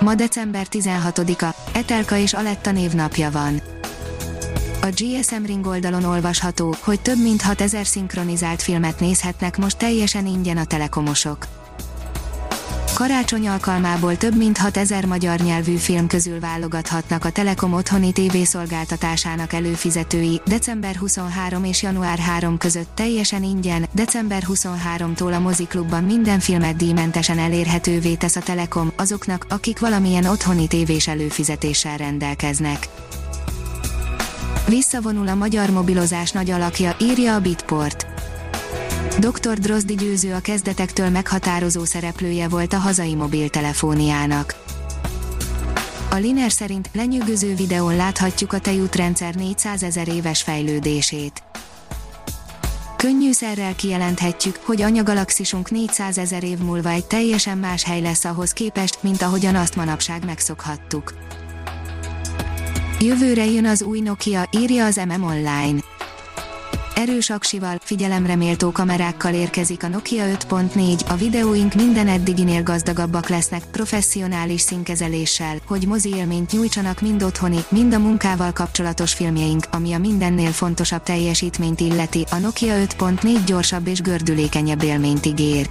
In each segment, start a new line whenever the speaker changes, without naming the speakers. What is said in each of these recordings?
Ma december 16-a, Etelka és Aletta névnapja van. A GSM Ring oldalon olvasható, hogy több mint 6000 szinkronizált filmet nézhetnek most teljesen ingyen a telekomosok. Karácsony alkalmából több mint 6000 magyar nyelvű film közül válogathatnak a Telekom otthoni tévészolgáltatásának előfizetői, december 23 és január 3 között teljesen ingyen, december 23-tól a moziklubban minden filmet díjmentesen elérhetővé tesz a Telekom, azoknak, akik valamilyen otthoni tévés előfizetéssel rendelkeznek. Visszavonul a magyar mobilozás nagy alakja, írja a Bitport. Dr. Drozdi Győző a kezdetektől meghatározó szereplője volt a hazai mobiltelefóniának. A Liner szerint lenyűgöző videón láthatjuk a tejútrendszer 400 ezer éves fejlődését. Könnyűszerrel kijelenthetjük, hogy anyagalaxisunk 400 ezer év múlva egy teljesen más hely lesz ahhoz képest, mint ahogyan azt manapság megszokhattuk. Jövőre jön az új Nokia, írja az MM Online Erős aksival, figyelemre méltó kamerákkal érkezik a Nokia 5.4, a videóink minden eddiginél gazdagabbak lesznek, professzionális színkezeléssel, hogy mozi élményt nyújtsanak mind otthoni, mind a munkával kapcsolatos filmjeink, ami a mindennél fontosabb teljesítményt illeti, a Nokia 5.4 gyorsabb és gördülékenyebb élményt ígér.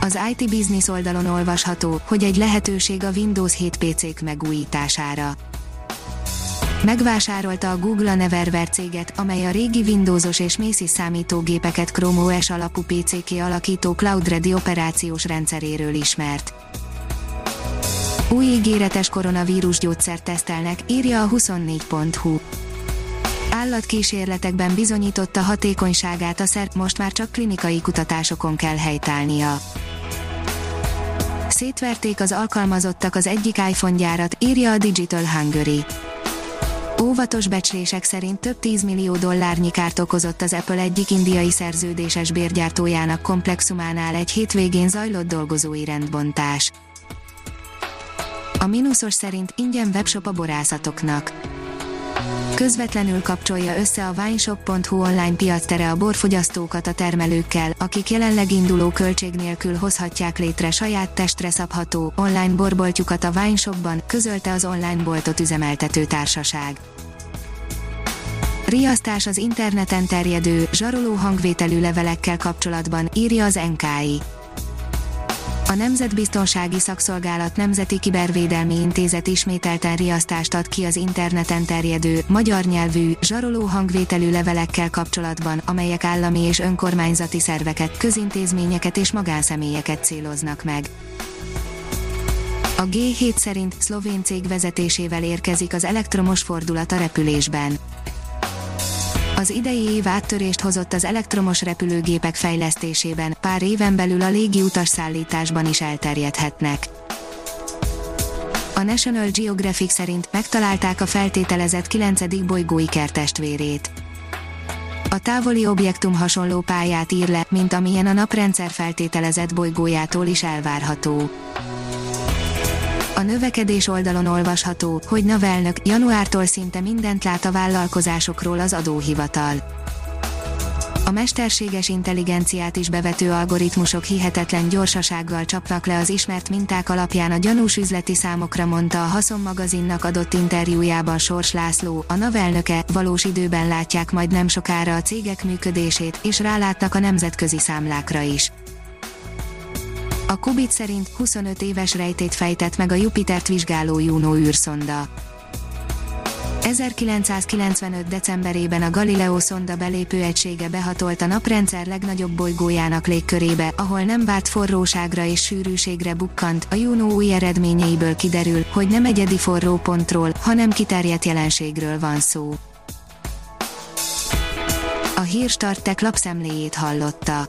Az IT Business oldalon olvasható, hogy egy lehetőség a Windows 7 PC-k megújítására Megvásárolta a Google Neverware céget, amely a régi Windowsos és Macy számítógépeket Chrome OS alapú PC-ké alakító Cloud Ready operációs rendszeréről ismert. Új ígéretes koronavírus gyógyszert tesztelnek, írja a 24.hu. Állatkísérletekben bizonyította hatékonyságát a szer, most már csak klinikai kutatásokon kell helytálnia. Szétverték az alkalmazottak az egyik iPhone gyárat, írja a Digital Hungary. Óvatos becslések szerint több 10 millió dollárnyi kárt okozott az Apple egyik indiai szerződéses bérgyártójának komplexumánál egy hétvégén zajlott dolgozói rendbontás. A mínuszos szerint ingyen webshop a borászatoknak. Közvetlenül kapcsolja össze a wineshop.hu online piactere a borfogyasztókat a termelőkkel, akik jelenleg induló költség nélkül hozhatják létre saját testre szabható, online borboltjukat a Wineshopban, közölte az online boltot üzemeltető társaság. Riasztás az interneten terjedő, zsaroló hangvételű levelekkel kapcsolatban, írja az NKI. A Nemzetbiztonsági Szakszolgálat Nemzeti Kibervédelmi Intézet ismételten riasztást ad ki az interneten terjedő, magyar nyelvű, zsaroló hangvételű levelekkel kapcsolatban, amelyek állami és önkormányzati szerveket, közintézményeket és magánszemélyeket céloznak meg. A G7 szerint szlovén cég vezetésével érkezik az elektromos fordulat a repülésben az idei év áttörést hozott az elektromos repülőgépek fejlesztésében, pár éven belül a légi utasszállításban is elterjedhetnek. A National Geographic szerint megtalálták a feltételezett 9. bolygói kertestvérét. A távoli objektum hasonló pályát ír le, mint amilyen a naprendszer feltételezett bolygójától is elvárható. A növekedés oldalon olvasható, hogy Navelnök januártól szinte mindent lát a vállalkozásokról az adóhivatal. A mesterséges intelligenciát is bevető algoritmusok hihetetlen gyorsasággal csapnak le az ismert minták alapján a gyanús üzleti számokra mondta a Haszon magazinnak adott interjújában Sors László, a navelnöke, valós időben látják majd nem sokára a cégek működését, és rálátnak a nemzetközi számlákra is. A Kubit szerint 25 éves rejtét fejtett meg a Jupitert vizsgáló Juno űrszonda. 1995. decemberében a Galileo szonda belépő egysége behatolt a naprendszer legnagyobb bolygójának légkörébe, ahol nem várt forróságra és sűrűségre bukkant. A Juno új eredményeiből kiderül, hogy nem egyedi forró pontról, hanem kiterjedt jelenségről van szó. A hírstartek lapszemléjét hallotta.